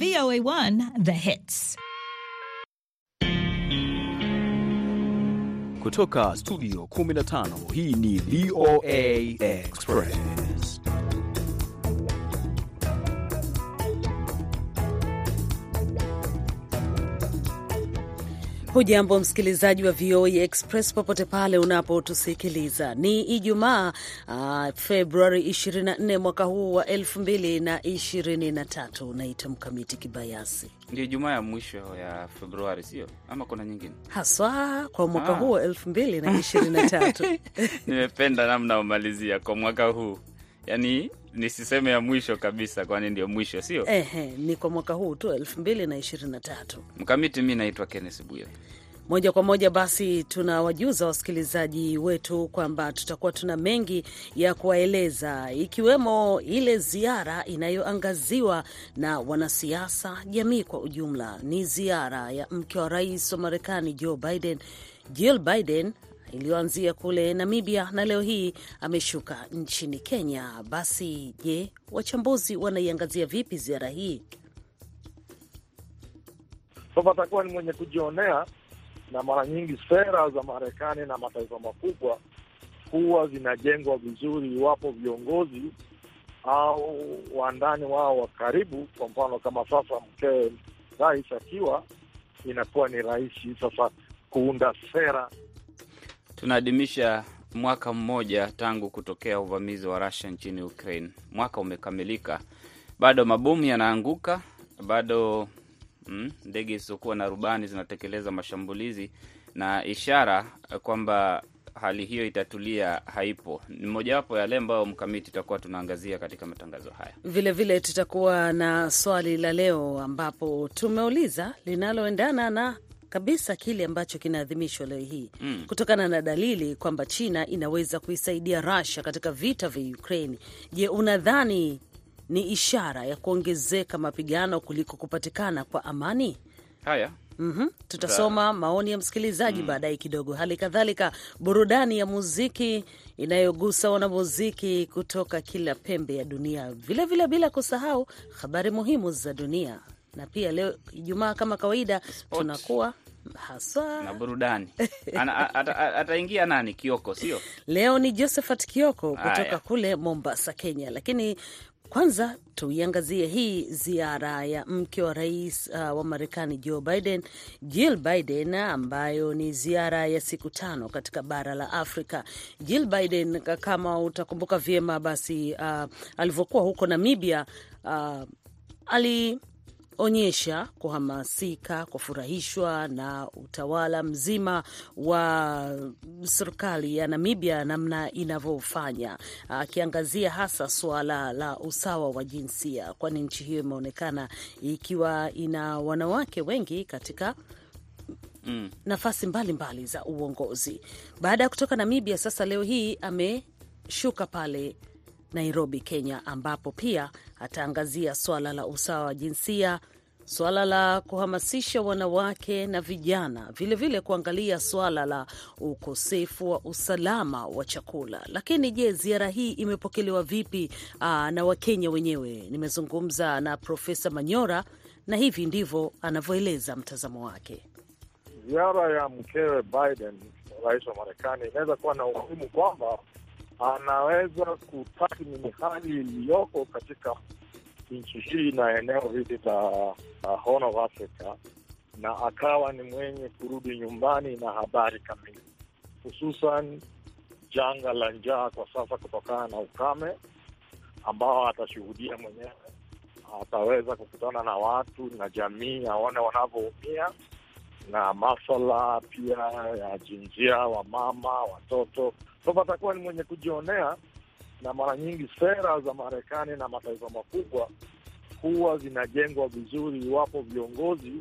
VOA1 The Hits. Kutoka studio 15 hii ni VOA Express. Hujambo msikilizaji wa VOA Express popote pale unapotusikiliza. Ni Ijumaa uh, Februari 24 mwaka huu wa 2023. Unaita Mkamiti Kibayasi. Ndio Ijumaa ya mwisho ya Februari, sio ama kuna nyingine haswa kwa mwaka Ah. huu wa 2023. nimependa namna umalizia kwa mwaka huu, yaani nisiseme ya mwisho kabisa, kwani ndio mwisho, sio Ehe, ni kwa mwaka huu tu 2023. Mkamiti. Mi naitwa Kenneth Bwire. Moja kwa moja basi tunawajuza wasikilizaji wetu kwamba tutakuwa tuna mengi ya kuwaeleza ikiwemo ile ziara inayoangaziwa na wanasiasa, jamii kwa ujumla. Ni ziara ya mke wa rais wa Marekani Joe Biden, Jill Biden iliyoanzia kule Namibia na leo hii ameshuka nchini Kenya. Basi je, wachambuzi wanaiangazia vipi ziara hii? Sasa atakuwa ni mwenye kujionea, na mara nyingi sera za Marekani na mataifa makubwa huwa zinajengwa vizuri iwapo viongozi au wandani wao wa karibu, kwa mfano kama sasa mkewe rais akiwa, inakuwa ni rahisi sasa kuunda sera Tunaadhimisha mwaka mmoja tangu kutokea uvamizi wa Rusia nchini Ukraine. Mwaka umekamilika, bado mabomu yanaanguka, bado mm, ndege zisizokuwa na rubani zinatekeleza mashambulizi, na ishara kwamba hali hiyo itatulia haipo. Ni mojawapo yale ambayo mkamiti tutakuwa tunaangazia katika matangazo haya. Vilevile vile tutakuwa na swali la leo ambapo tumeuliza linaloendana na kabisa kile ambacho kinaadhimishwa leo hii Mm. kutokana na dalili kwamba China inaweza kuisaidia Russia katika vita vya Ukraine. Je, unadhani ni ishara ya kuongezeka mapigano kuliko kupatikana kwa amani? Haya, Mhm. Tutasoma maoni ya msikilizaji baadaye kidogo. Hali kadhalika burudani ya muziki inayogusa wanamuziki kutoka kila pembe ya dunia, vilevile vile bila kusahau habari muhimu za dunia, na pia leo Ijumaa kama kawaida tunakuwa haswa na burudani ataingia nani? Kioko, sio? Leo ni Josephat Kioko kutoka Aya, kule Mombasa, Kenya. Lakini kwanza tuiangazie hii ziara ya mke wa rais uh, wa Marekani Joe Biden, Jill Biden, ambayo ni ziara ya siku tano katika bara la Afrika. Jill Biden, kama utakumbuka vyema, basi uh, alivyokuwa huko Namibia uh, ali onyesha kuhamasika, kufurahishwa na utawala mzima wa serikali ya Namibia namna inavyofanya, akiangazia hasa suala la usawa wa jinsia, kwani nchi hiyo imeonekana ikiwa ina wanawake wengi katika Mm. nafasi mbalimbali mbali za uongozi. Baada ya kutoka Namibia, sasa leo hii ameshuka pale Nairobi, Kenya, ambapo pia ataangazia swala la usawa wa jinsia, swala la kuhamasisha wanawake na vijana, vilevile vile kuangalia swala la ukosefu wa usalama wa chakula. Lakini je, ziara hii imepokelewa vipi aa, na Wakenya wenyewe? Nimezungumza na Profesa Manyora na hivi ndivyo anavyoeleza mtazamo wake. ziara ya mkewe Biden, rais wa Marekani, inaweza kuwa na umuhimu kwamba anaweza kutathmini hali iliyoko katika nchi hii na eneo hili la Horn of Africa, na akawa ni mwenye kurudi nyumbani na habari kamili, hususan janga la njaa kwa sasa kutokana na ukame ambao atashuhudia mwenyewe. Ataweza kukutana na watu na jamii, aone wanavyoumia na maswala pia ya jinsia, wamama, watoto. Sasa atakuwa ni mwenye kujionea, na mara nyingi sera za Marekani na mataifa makubwa huwa zinajengwa vizuri iwapo viongozi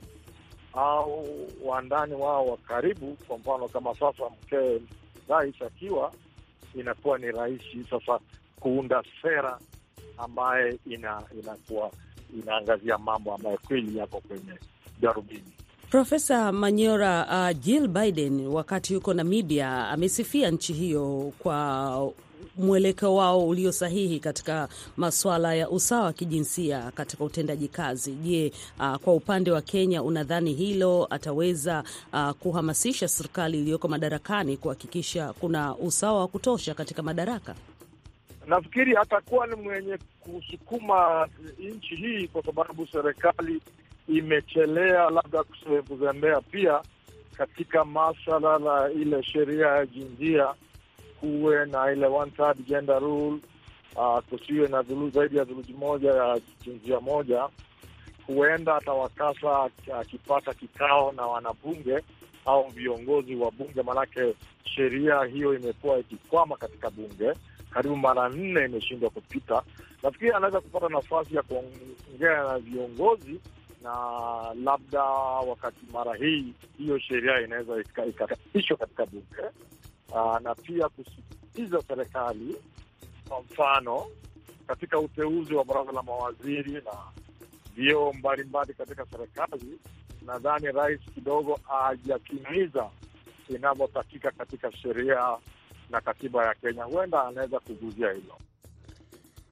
au wandani wao wa karibu, kwa mfano kama sasa mkee rais akiwa, inakuwa ni rahisi sasa kuunda sera ambaye ina inakuwa inaangazia mambo ambayo kweli yako kwenye darubini. Profesa Manyora, uh, Jill Biden wakati yuko Namibia amesifia nchi hiyo kwa mwelekeo wao ulio sahihi katika masuala ya usawa wa kijinsia katika utendaji kazi. Je, uh, kwa upande wa Kenya unadhani hilo ataweza uh, kuhamasisha serikali iliyoko madarakani kuhakikisha kuna usawa wa kutosha katika madaraka? Nafikiri atakuwa ni mwenye kusukuma nchi hii, kwa sababu serikali imechelea labda kuzembea pia katika masala la ile sheria ya jinsia, kuwe na ile one third gender rule, uh, kusiwe na dhulu, zaidi ya dhuluji moja ya jinsia moja. Huenda atawakasa akipata kikao na wanabunge au viongozi wa bunge, maanake sheria hiyo imekuwa ikikwama katika bunge karibu mara nne imeshindwa kupita. Nafikiri anaweza kupata nafasi ya kuongea na viongozi na labda wakati mara hii hiyo sheria inaweza ikapitishwa katika bunge. Aa, na pia kusisitiza serikali, kwa mfano katika uteuzi wa baraza la mawaziri na vyeo mbalimbali katika serikali, nadhani rais kidogo hajakimiza inavyotakika katika sheria na katiba ya Kenya. Huenda anaweza kuguzia hilo.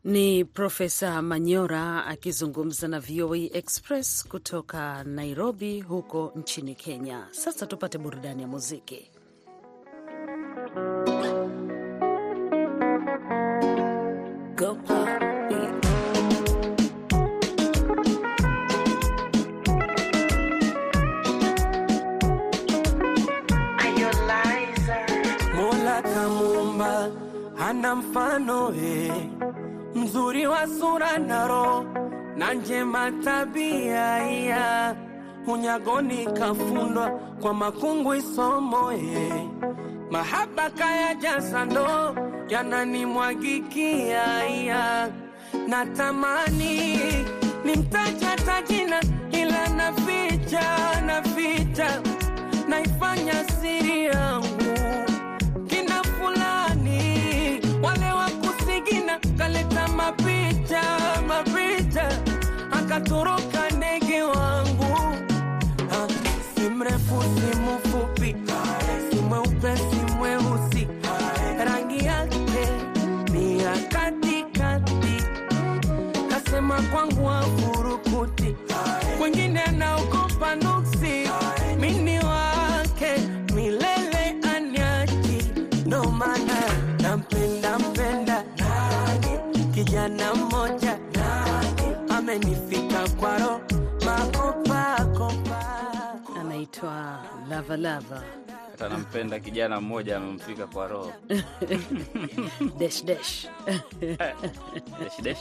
Ni Profesa Manyora akizungumza na VOA Express kutoka Nairobi huko nchini Kenya. Sasa tupate burudani ya muziki. Kamuumba hana mfano he, mzuri wa sura na roho na njema tabia iya unyagoni kafundwa kwa makungu isomo eh, mahaba kaya jaza ndo yananimwagikia iya. Natamani nimtaja tajina ila naficha naficha. Naifanya siri yangu. Kina fulani wale wa kusigina kaleta mapicha mapicha. Akatoroka ndege wangu. Ah, si mrefu si mfupi. Si mweupe kasema kwangu afurukuti kwengine anaogopa nuksi. Mini wake milele anyaji ndo maana nampenda mpenda. Kijana mmoja. Amenifika kwaro makopakopa anaitwa Lavalava hata nampenda kijana mmoja amemfika kwa roho Desh Desh Desh Desh.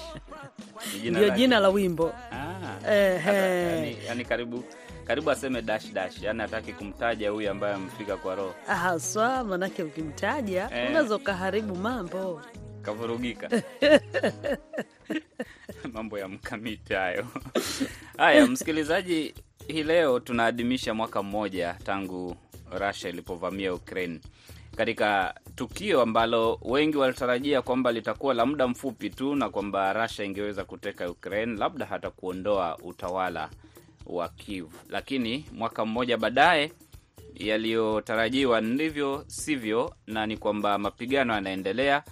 Ndio jina la wimbo. Ah, eh, yani, yani karibu karibu aseme dash dash, yani hataki kumtaja huyu ambaye amefika kwa roho, Haswa manake ukimtaja Eh. unaweza ukaharibu mambo. kavurugika mambo ya mkamiti hayo. Haya, msikilizaji, hii leo tunaadhimisha mwaka mmoja tangu Russia ilipovamia Ukraine. Katika tukio ambalo wengi walitarajia kwamba litakuwa la muda mfupi tu na kwamba Russia ingeweza kuteka Ukraine, labda hata kuondoa utawala wa Kiev, lakini mwaka mmoja baadaye yaliyotarajiwa ndivyo sivyo, na ni kwamba mapigano yanaendelea.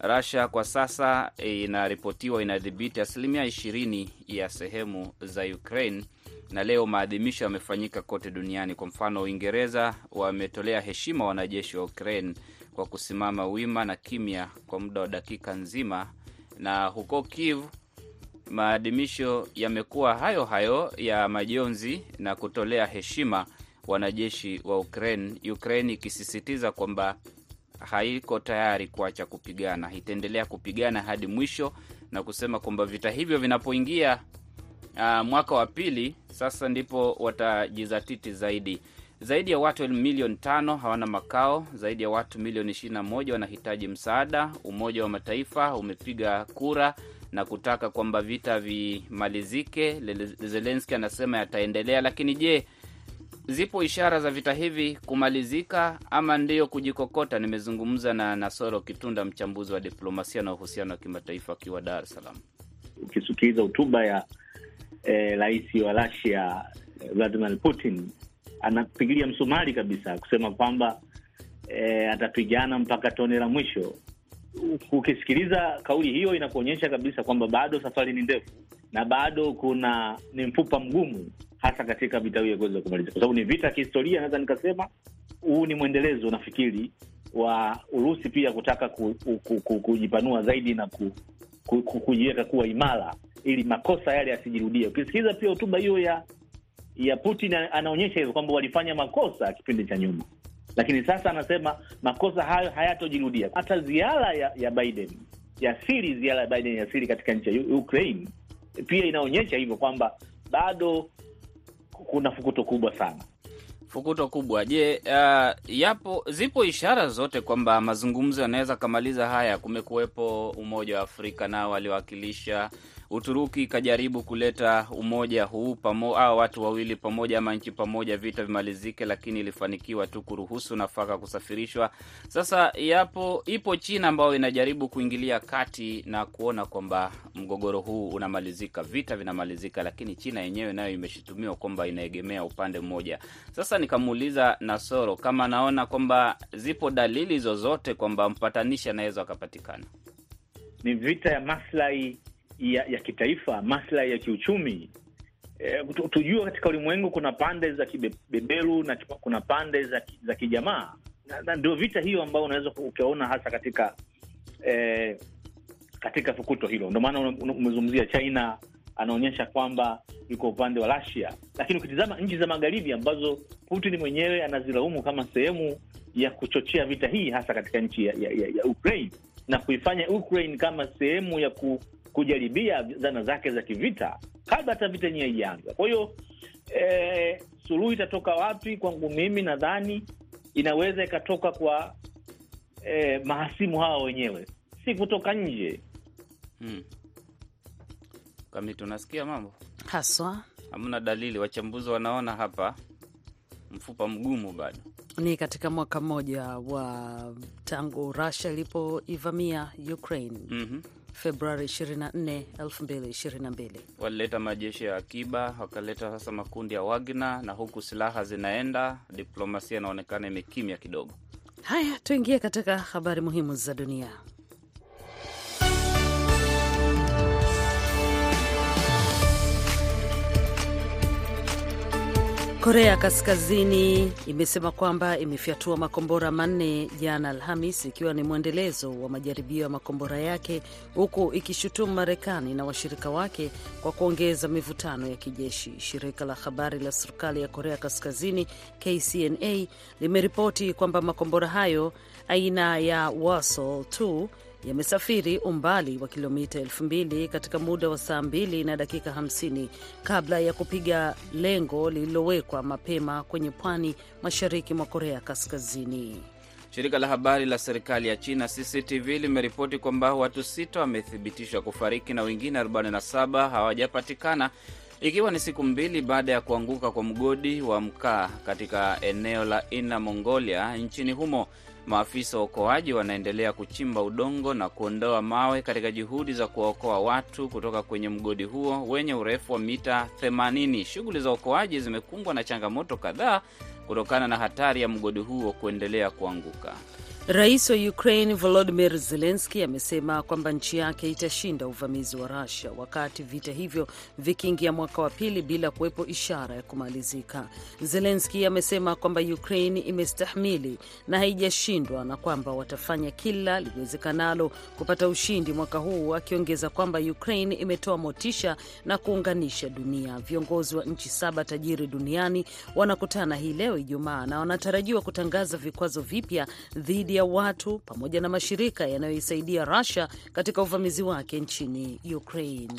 Russia kwa sasa inaripotiwa inadhibiti asilimia ishirini ya sehemu za Ukraine, na leo maadhimisho yamefanyika kote duniani. Kwa mfano, Uingereza wametolea heshima wanajeshi wa Ukraine kwa kusimama wima na kimya kwa muda wa dakika nzima, na huko Kiev maadhimisho yamekuwa hayo hayo ya majonzi na kutolea heshima wanajeshi wa Ukraine, Ukraine ikisisitiza kwamba haiko tayari kuacha kupigana, itaendelea kupigana hadi mwisho na kusema kwamba vita hivyo vinapoingia uh, mwaka wa pili sasa ndipo watajizatiti zaidi. Zaidi ya watu milioni tano hawana makao, zaidi ya watu milioni ishirini na moja wanahitaji msaada. Umoja wa Mataifa umepiga kura na kutaka kwamba vita vimalizike. Zelenski anasema yataendelea, lakini je, zipo ishara za vita hivi kumalizika ama ndiyo kujikokota? Nimezungumza na Nasoro Kitunda, mchambuzi wa diplomasia na uhusiano wa kimataifa, akiwa Dar es Salaam. Ukisikiliza hotuba ya rais eh, wa Russia Vladimir Putin anapigilia msumari kabisa kusema kwamba eh, atapigana mpaka tone la mwisho ukisikiliza kauli hiyo inakuonyesha kabisa kwamba bado safari ni ndefu na bado kuna ni mfupa mgumu, hasa katika vita hiyo kuweza kumaliza, kwa sababu ni vita ya kihistoria. Naweza nikasema huu ni mwendelezo, nafikiri wa Urusi pia kutaka ku, ku, ku, kujipanua zaidi na ku, ku, ku, kujiweka kuwa imara ili makosa yale yasijirudie. Ukisikiliza pia hotuba hiyo ya ya Putin anaonyesha hivyo kwamba walifanya makosa kipindi cha nyuma, lakini sasa anasema makosa hayo hayatojirudia. Hata ziara ya, ya Biden ya siri, ziara ya Biden ya siri katika nchi ya Ukraine pia inaonyesha hivyo kwamba bado kuna fukuto kubwa sana fukuto kubwa. Je, uh, yapo zipo ishara zote kwamba mazungumzo yanaweza kamaliza haya? Kumekuwepo Umoja wa Afrika nao waliwakilisha Uturuki ikajaribu kuleta umoja huu pamo, au watu wawili pamoja ama nchi pamoja, vita vimalizike, lakini ilifanikiwa tu kuruhusu nafaka kusafirishwa. Sasa yapo ipo China ambayo inajaribu kuingilia kati na kuona kwamba mgogoro huu unamalizika, vita vinamalizika, lakini China yenyewe nayo imeshutumiwa kwamba inaegemea upande mmoja. Sasa nikamuuliza Nasoro kama anaona kwamba zipo dalili zozote kwamba mpatanishi anaweza akapatikana. Ni vita ya maslahi ya, ya kitaifa, maslahi ya kiuchumi. E, tujue katika ulimwengu kuna pande za kibeberu na kuna pande za, za kijamaa na, ndio vita hiyo ambayo unaweza ukaona hasa katika e, katika fukuto hilo. Ndio maana umezungumzia China anaonyesha kwamba yuko upande wa Russia, lakini ukitizama nchi za magharibi ambazo Putin mwenyewe anazilaumu kama sehemu ya kuchochea vita hii hasa katika nchi ya, ya, ya Ukraine na kuifanya Ukraine kama sehemu ya ku, kujaribia zana zake za kivita kabla hata vita yenyewe haijaanza. Kwa hiyo e, suluhu itatoka wapi? Kwangu mimi nadhani inaweza ikatoka kwa e, mahasimu hawa wenyewe, si kutoka nje. Hmm. Kami tunasikia mambo haswa, hamna dalili. Wachambuzi wanaona hapa mfupa mgumu bado ni katika mwaka mmoja wa tangu Russia ilipoivamia Ukraine. mm -hmm. Februari 24, 2022 walileta majeshi ya akiba, wakaleta sasa makundi ya Wagner, na huku silaha zinaenda, diplomasia inaonekana imekimya kidogo. Haya, tuingie katika habari muhimu za dunia. Korea Kaskazini imesema kwamba imefyatua makombora manne jana Alhamis, ikiwa ni mwendelezo wa majaribio ya makombora yake, huku ikishutumu Marekani na washirika wake kwa kuongeza mivutano ya kijeshi. Shirika la habari la serikali ya Korea Kaskazini KCNA limeripoti kwamba makombora hayo aina ya Wasol 2 yamesafiri umbali wa kilomita elfu mbili katika muda wa saa mbili na dakika 50 kabla ya kupiga lengo lililowekwa mapema kwenye pwani mashariki mwa Korea Kaskazini. Shirika la habari la serikali ya China CCTV limeripoti kwamba watu sita wamethibitishwa kufariki na wengine 47 hawajapatikana ikiwa ni siku mbili baada ya kuanguka kwa mgodi wa mkaa katika eneo la Inner Mongolia nchini humo. Maafisa wa uokoaji wanaendelea kuchimba udongo na kuondoa mawe katika juhudi za kuwaokoa watu kutoka kwenye mgodi huo wenye urefu wa mita 80. Shughuli za uokoaji zimekumbwa na changamoto kadhaa kutokana na hatari ya mgodi huo kuendelea kuanguka. Rais wa Ukraine Volodymyr Zelensky amesema kwamba nchi yake itashinda uvamizi wa Russia wakati vita hivyo vikiingia mwaka wa pili bila kuwepo ishara ya kumalizika. Zelensky amesema kwamba Ukraine imestahimili na haijashindwa na kwamba watafanya kila liwezekanalo kupata ushindi mwaka huu, akiongeza kwamba Ukraine imetoa motisha na kuunganisha dunia. Viongozi wa nchi saba tajiri duniani wanakutana hii leo Ijumaa na wanatarajiwa kutangaza vikwazo vipya dhidi ya watu pamoja na mashirika yanayoisaidia Russia katika uvamizi wake nchini Ukraine.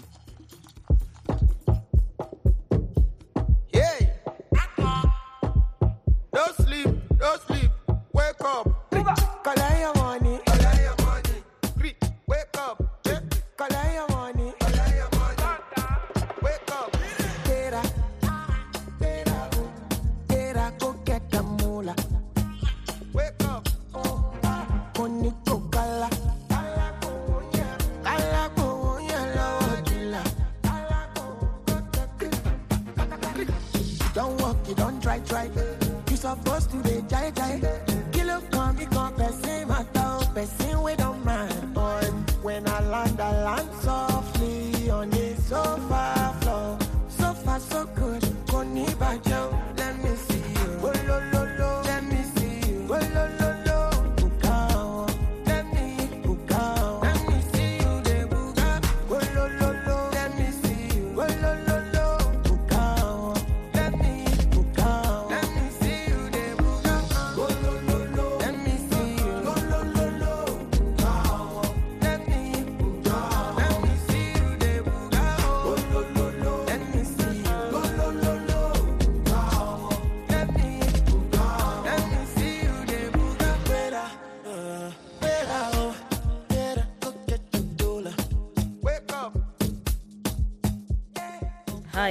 oníbàjẹ́ o.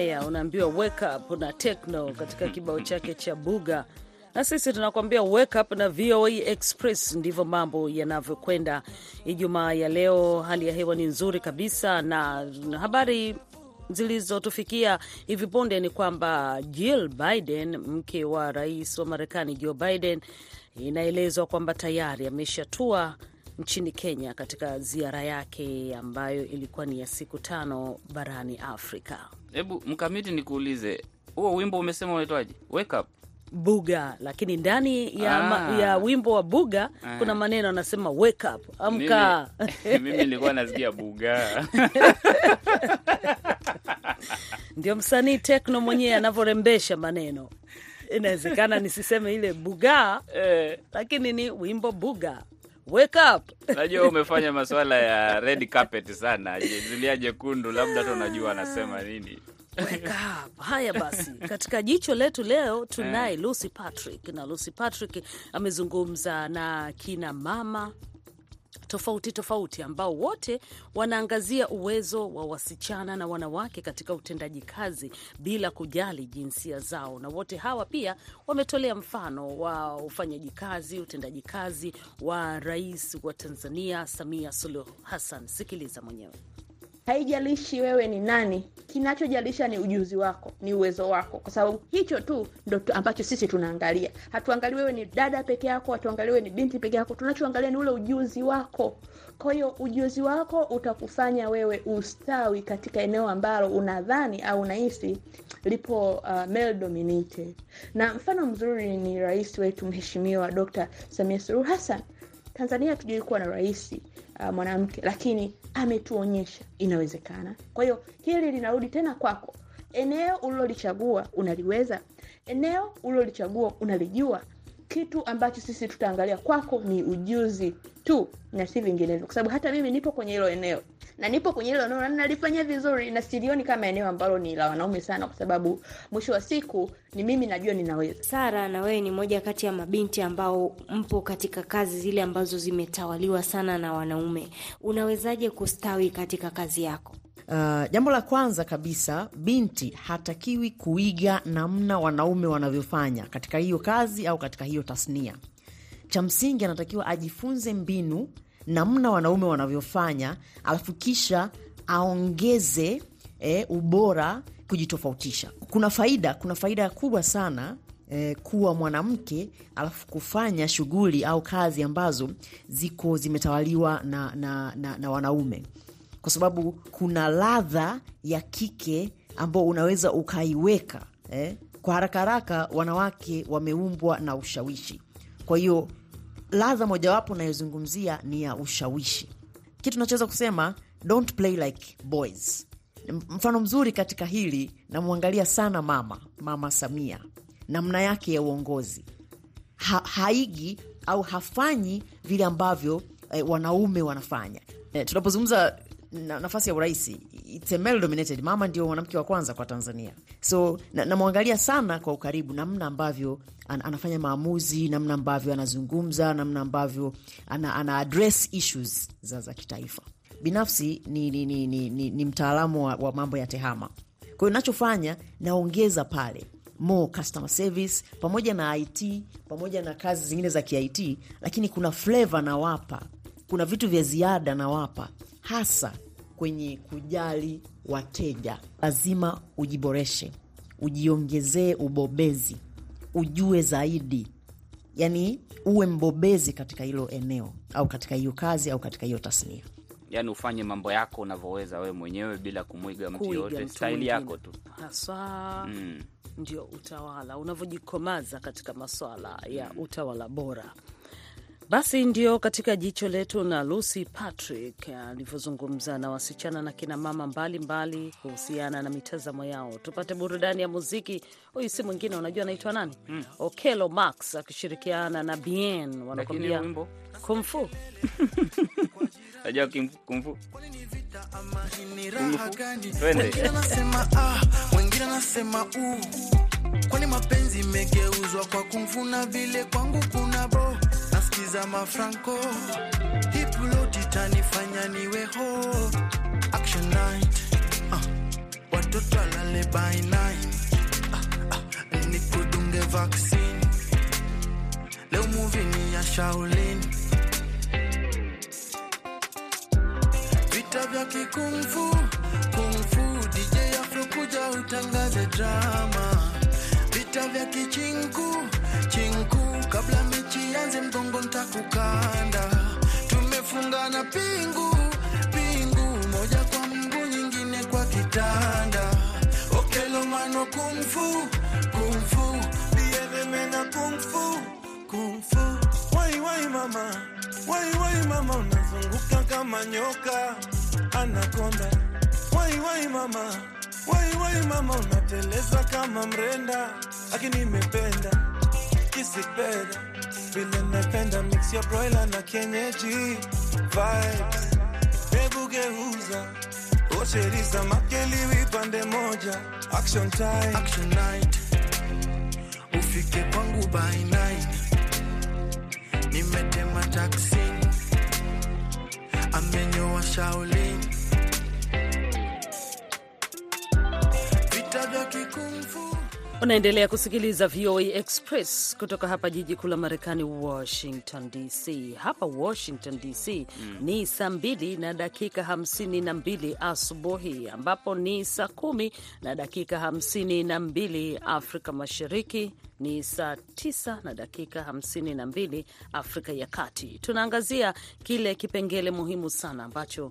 Haya, unaambiwa wake up na Tekno katika kibao chake cha Buga, na sisi tunakuambia wake up na VOA Express. Ndivyo mambo yanavyokwenda Ijumaa ya leo. Hali ya hewa ni nzuri kabisa, na habari zilizotufikia hivi punde ni kwamba Jill Biden, mke wa rais wa Marekani Joe Biden, inaelezwa kwamba tayari ameshatua nchini Kenya katika ziara yake ambayo ilikuwa ni ya siku tano barani Afrika. Hebu mkamiti nikuulize, huo wimbo umesema unaitwaje? Wake up. Buga, lakini ndani ya, Ah. ma, ya wimbo wa Buga Ah. kuna maneno anasema wake up, amka. Mimi, mimi nilikuwa nasikia buga Ndio msanii Tekno mwenyewe anavyorembesha maneno. Inawezekana nisiseme ile buga, eh, lakini ni wimbo Buga, wake up. najua umefanya masuala ya red carpet sana, zulia jekundu, labda hata unajua anasema nini. Wake up. Haya basi, katika jicho letu leo tunaye Lucy Patrick, na Lucy Patrick amezungumza na kina mama tofauti tofauti ambao wote wanaangazia uwezo wa wasichana na wanawake katika utendaji kazi bila kujali jinsia zao, na wote hawa pia wametolea mfano wa ufanyaji kazi, utendaji kazi wa Rais wa Tanzania Samia Suluhu Hassan. Sikiliza mwenyewe. Haijalishi wewe ni nani, kinachojalisha ni ujuzi wako, ni uwezo wako, kwa sababu hicho tu ndo ambacho sisi tunaangalia. Hatuangalii wewe ni dada peke yako, hatuangalii wewe ni binti peke yako, tunachoangalia ni ule ujuzi wako. Kwa hiyo ujuzi wako utakufanya wewe ustawi katika eneo ambalo unadhani au unahisi lipo uh. Na mfano mzuri ni rais wetu Mheshimiwa Dr. Samia Suluhu Hassan. Tanzania tujui kuwa na rais uh, mwanamke, lakini ametuonyesha inawezekana. Kwa hiyo hili linarudi tena kwako. Eneo ulilolichagua unaliweza, eneo ulilolichagua unalijua. Kitu ambacho sisi tutaangalia kwako ni ujuzi tu na si vinginevyo, kwa sababu hata mimi nipo kwenye hilo eneo na nipo kwenye hilo eneo na nalifanya vizuri, na silioni kama eneo ambalo ni la wanaume sana, kwa sababu mwisho wa siku ni mimi najua ninaweza. Sara, na wewe ni moja kati ya mabinti ambao mpo katika kazi zile ambazo zimetawaliwa sana na wanaume. Unawezaje kustawi katika kazi yako? Uh, jambo la kwanza kabisa, binti hatakiwi kuiga namna wanaume wanavyofanya katika hiyo kazi au katika hiyo tasnia. Cha msingi anatakiwa ajifunze mbinu namna wanaume wanavyofanya, alafu kisha aongeze eh, ubora, kujitofautisha. Kuna faida, kuna faida kubwa sana eh, kuwa mwanamke alafu kufanya shughuli au kazi ambazo ziko zimetawaliwa na, na, na, na wanaume kwa sababu kuna ladha ya kike ambao unaweza ukaiweka eh? Kwa haraka haraka, wanawake wameumbwa na ushawishi. Kwa hiyo ladha mojawapo unayozungumzia ni ya ushawishi. Kitu nachoweza kusema don't play like boys. Mfano mzuri katika hili namwangalia sana mama Mama Samia, namna yake ya uongozi ha, haigi au hafanyi vile ambavyo eh, wanaume wanafanya. Eh, tunapozungumza na, nafasi ya urais it's a male dominated. Mama ndio mwanamke wa kwanza kwa Tanzania, so namwangalia na sana kwa ukaribu, namna ambavyo an, anafanya maamuzi, namna ambavyo anazungumza, namna ambavyo ana, ana address issues za, za kitaifa. Binafsi ni, ni, ni, ni, ni, ni mtaalamu wa, wa mambo ya tehama, kwa hiyo nachofanya naongeza pale more customer service pamoja na IT pamoja na kazi zingine za kiit, lakini kuna flavor nawapa, kuna vitu vya ziada nawapa, hasa kwenye kujali wateja. Lazima ujiboreshe, ujiongezee ubobezi, ujue zaidi, yani uwe mbobezi katika hilo eneo au katika hiyo kazi au katika hiyo tasnia. yani ufanye mambo yako unavyoweza wewe mwenyewe bila kumwiga mtu yoyote, staili yako tu haswa mm. ndio utawala unavyojikomaza katika maswala ya utawala bora. Basi ndio katika jicho letu na Lucy Patrick alivyozungumza na wasichana na kina mama mbalimbali kuhusiana na mitazamo yao. Tupate burudani ya muziki. Huyu si mwingine, unajua anaitwa nani? Mm. Okelo Max akishirikiana na Bien wanakwambia kumfu. najua kumfu. Wengine nasema ah, wengine nasema u kwani mapenzi imegeuzwa kwa kumfuna vile kwangu kuna bo nasikiza mafranco. Hipuloti tanifanya niwe ho. Action night. Uh, watoto alale by night. Uh, uh, nikudunge vaccine. Leo movie ni ya Shaolin. Vita vya kikungfu. Kungfu DJ Afro kuja utangaze drama. Vita vya kichinku chinku kabla mechi yanze mgongo ntakukanda tumefungana pingu pingu moja kwa mguu nyingine kwa kitanda. Okelo mano kungfu kungfu biedemena kungfu kungfu. Wai wai mama wai wai mama unazunguka kama nyoka anakonda. Wai wai mama wai wai mama unateleza kama mrenda lakini nimependa kisipenda vile napenda mix ya broiler na kienyeji. Vibes. Hebu geuza. Osheriza makeliwi pande moja. Action time. Action night. Ufike kwangu by nine nimetema taksi amenyoa Shaolin vita vya kikungfu Unaendelea kusikiliza VOA Express kutoka hapa jiji kuu la Marekani, Washington DC. Hapa Washington DC ni saa mbili na dakika hamsini na mbili asubuhi, ambapo ni saa kumi na dakika hamsini na mbili Afrika Mashariki, ni saa tisa na dakika hamsini na mbili Afrika ya Kati. Tunaangazia kile kipengele muhimu sana ambacho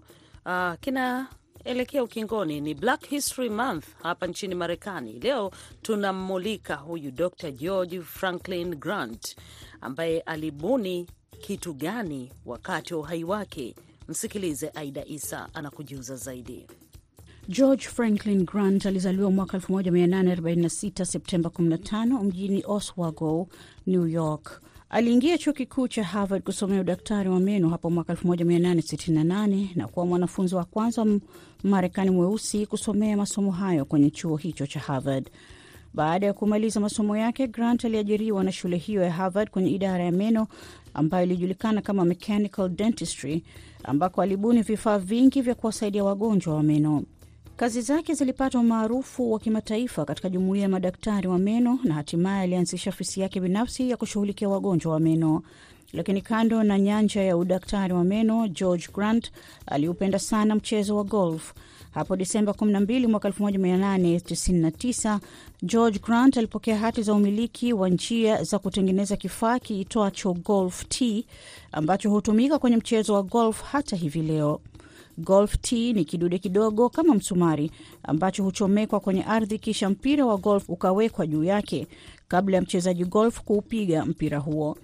uh, kina elekea ukingoni ni Black History Month hapa nchini Marekani. Leo tunammulika huyu Dr George Franklin Grant ambaye alibuni kitu gani wakati wa uhai wake. Msikilize Aida Isa anakujiuza zaidi. George Franklin Grant alizaliwa mwaka 1846 Septemba 15 mjini Oswego, New York. Aliingia chuo kikuu cha Harvard kusomea udaktari wa meno hapo mwaka 1868 na kuwa mwanafunzi wa kwanza Marekani mweusi kusomea masomo hayo kwenye chuo hicho cha Harvard. Baada ya kumaliza masomo yake, Grant aliajiriwa na shule hiyo ya Harvard kwenye idara ya meno ambayo ilijulikana kama mechanical dentistry, ambako alibuni vifaa vingi vya kuwasaidia wagonjwa wa meno. Kazi zake zilipata umaarufu wa kimataifa katika jumuiya ya madaktari wa meno na hatimaye alianzisha ofisi yake binafsi ya kushughulikia wagonjwa wa meno. Lakini kando na nyanja ya udaktari wa meno, George Grant aliupenda sana mchezo wa golf. Hapo Disemba 12 mwaka 1899 George Grant alipokea hati za umiliki wa njia za kutengeneza kifaa kiitwacho golf tee ambacho hutumika kwenye mchezo wa golf hata hivi leo. Golf tee ni kidude kidogo kama msumari ambacho huchomekwa kwenye ardhi, kisha mpira wa golf ukawekwa juu yake kabla ya mchezaji golf kuupiga mpira huo.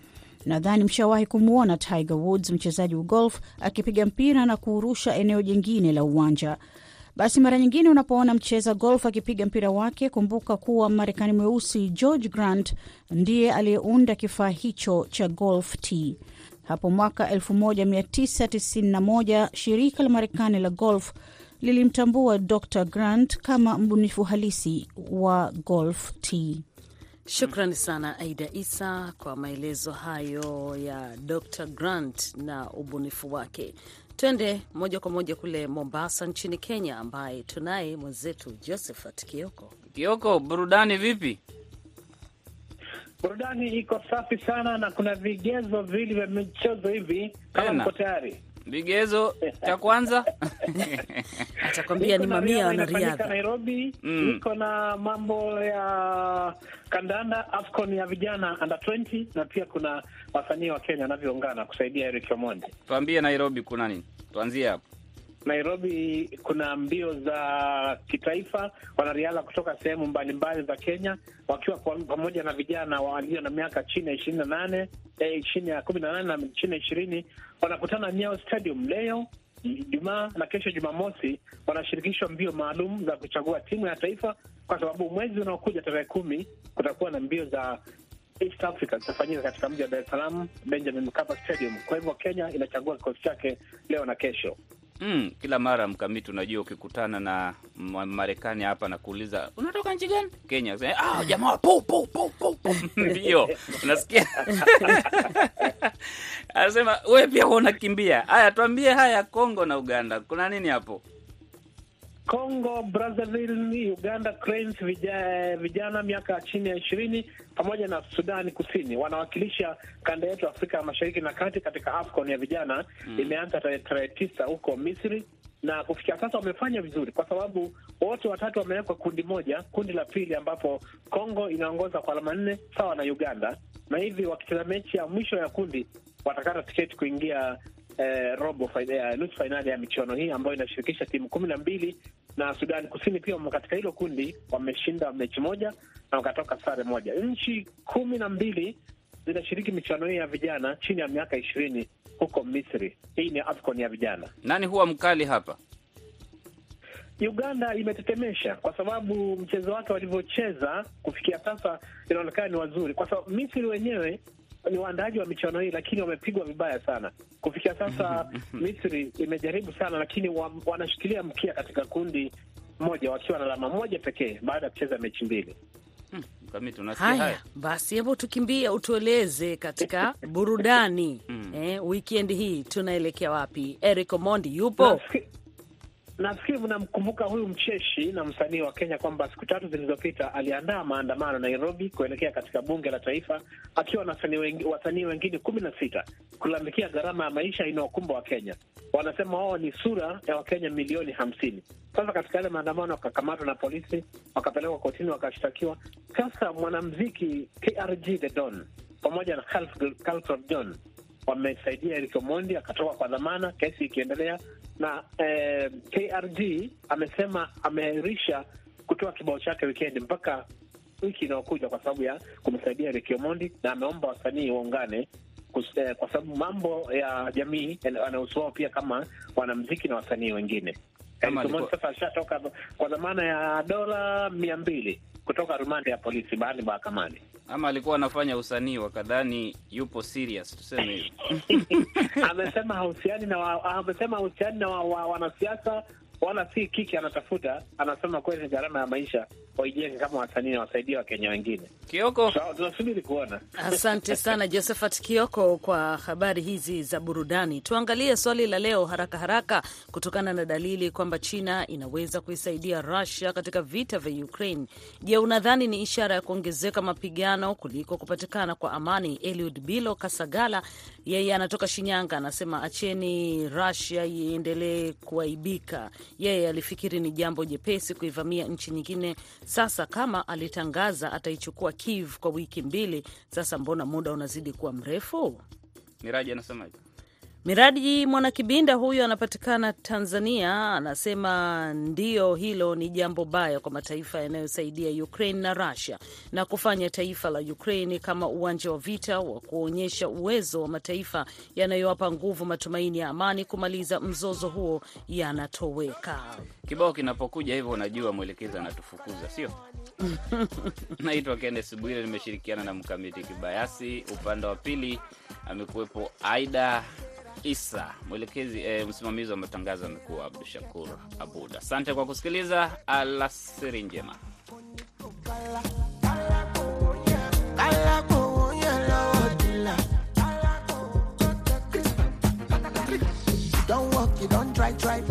Nadhani mshawahi kumwona Tiger Woods, mchezaji wa golf, akipiga mpira na kuurusha eneo jingine la uwanja. Basi mara nyingine unapoona mcheza golf akipiga mpira wake, kumbuka kuwa Marekani mweusi George Grant ndiye aliyeunda kifaa hicho cha golf tee. Hapo mwaka 1991 shirika la Marekani la golf lilimtambua Dr Grant kama mbunifu halisi wa golf tee. Shukrani sana Aida Isa kwa maelezo hayo ya Dr Grant na ubunifu wake. Twende moja kwa moja kule Mombasa nchini Kenya, ambaye tunaye mwenzetu Josephat Kioko. Kioko, burudani vipi? Burudani iko safi sana na kuna vigezo viwili vya michezo hivi, kama mko tayari. Vigezo cha kwanza Atakwambia ni mamia wanariadha. Nairobi. Mm. Niko na mambo ya kandanda AFCON ya vijana under 20 na pia kuna wasanii wa Kenya wanavyoungana kusaidia Eric Omondi. tuambie, Nairobi kuna nini? Tuanzie hapo. Nairobi kuna mbio za kitaifa, wanariadha kutoka sehemu mbalimbali za Kenya wakiwa pamoja na vijana walio na miaka chini ya ishirini na nane eh, chini ya kumi na nane na chini ya ishirini wanakutana Nyayo Stadium leo Ijumaa na kesho Jumamosi, wanashirikishwa mbio maalum za kuchagua timu ya taifa, kwa sababu mwezi unaokuja tarehe kumi kutakuwa na mbio za East Africa zitafanyika katika mji wa Dar es Salaam, Benjamin Mkapa Stadium. Kwa hivyo Kenya inachagua kikosi chake leo na kesho. Mm, kila mara mkamiti, unajua ukikutana na Marekani hapa na kuuliza unatoka nchi gani? Kenya. Ah, jamaa po po po po. Ndio. Unasikia? Anasema wewe pia unakimbia. Haya, tuambie haya Kongo na Uganda. Kuna nini hapo? Congo Brazzaville, Uganda Cranes vijana, vijana miaka chini ya ishirini pamoja na Sudani Kusini. Wanawakilisha kanda yetu Afrika Mashariki na Kati katika AFCON ya vijana. Mm. imeanza tarehe tarehe tisa huko Misri na kufikia sasa wamefanya vizuri kwa sababu wote watatu wamewekwa kundi moja, kundi la pili ambapo Congo inaongoza kwa alama nne sawa na Uganda, na hivi wakicheza mechi ya mwisho ya kundi watakata tiketi kuingia eh, robo eh, nusu fainali ya michuano hii ambayo inashirikisha timu kumi na mbili na Sudan Kusini pia katika hilo kundi, wameshinda mechi moja na wakatoka sare moja. Nchi kumi na mbili zinashiriki michuano hii ya vijana chini ya miaka ishirini huko Misri. Hii ni AFCON ya vijana. Nani huwa mkali hapa? Uganda imetetemesha kwa sababu mchezo wake walivyocheza kufikia sasa inaonekana ni wazuri, kwa sababu Misri wenyewe ni waandaaji wa michuano hii, lakini wamepigwa vibaya sana kufikia sasa. Misri imejaribu sana, lakini wa, wanashikilia mkia katika kundi moja wakiwa na alama moja pekee baada ya kucheza mechi mbili. Hmm, Haya haya? basi, hebu tukimbie, utueleze katika burudani eh, weekend hii tunaelekea wapi? Eric Omondi yupo? Nafikiri- Nafikiri mnamkumbuka huyu mcheshi na msanii wa Kenya kwamba siku tatu zilizopita aliandaa maandamano Nairobi kuelekea katika bunge la taifa akiwa na wasanii wengine kumi na sita kulalamikia gharama ya maisha inayokumba Wakenya. Wanasema wao ni sura ya Wakenya milioni hamsini. Sasa katika yale maandamano wakakamatwa na polisi, wakapelekwa kotini, wakashtakiwa. Sasa mwanamziki KRG The Don pamoja na Khalfan John wamesaidia Eric Omondi akatoka kwa dhamana, kesi ikiendelea na eh, KRG amesema ameahirisha kutoa kibao chake wikendi mpaka wiki inayokuja kwa sababu ya kumsaidia Ricky Omondi, na ameomba wasanii waungane eh, kwa sababu mambo ya jamii anahusu wao pia kama wanamziki na wasanii wengine. Sasa ashatoka kwa dhamana ya dola mia mbili kutoka rumande ya polisi baada mahakamani. Ama alikuwa anafanya usanii wakadhani yupo serious, tuseme hivyo. amesema hahusiani na wa, amesema hahusiani na wa, wa, wanasiasa wala si kiki anatafuta. Anasema kweli gharama ya maisha waijenge kama wasanii na wasaidia Wakenya wengine. Kioko, so, tunasubiri kuona. Asante sana Josephat Kioko kwa habari hizi za burudani. Tuangalie swali la leo haraka haraka, kutokana na dalili kwamba China inaweza kuisaidia Russia katika vita vya Ukraine. Je, unadhani ni ishara ya kuongezeka mapigano kuliko kupatikana kwa amani? Eliud Bilo Kasagala, yeye anatoka Shinyanga, anasema acheni Russia iendelee kuaibika. Yeye alifikiri ni jambo jepesi kuivamia nchi nyingine. Sasa kama alitangaza ataichukua Kiev kwa wiki mbili, sasa mbona muda unazidi kuwa mrefu? Miraji anasemaje? Miraji Mwanakibinda huyo anapatikana Tanzania, anasema ndio, hilo ni jambo baya kwa mataifa yanayosaidia Ukraine na Russia na kufanya taifa la Ukraine kama uwanja wa vita wa kuonyesha uwezo wa mataifa yanayowapa nguvu matumaini ya amani kumaliza mzozo huo yanatoweka. Kibao kinapokuja hivyo, unajua mwelekezi anatufukuza, sio? Naitwa Kennes Bwire, nimeshirikiana na Mkamiti Kibayasi. Upande wa pili amekuwepo Aida Isa, mwelekezi eh, msimamizi wa matangazo amekuwa Abdu Shakur Abud. Asante kwa kusikiliza, alasiri njema. Don't walk, you don't try, try.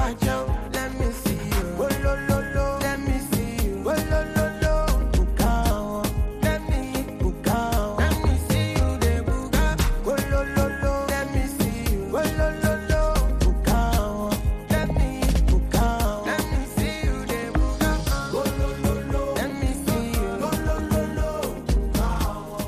back down.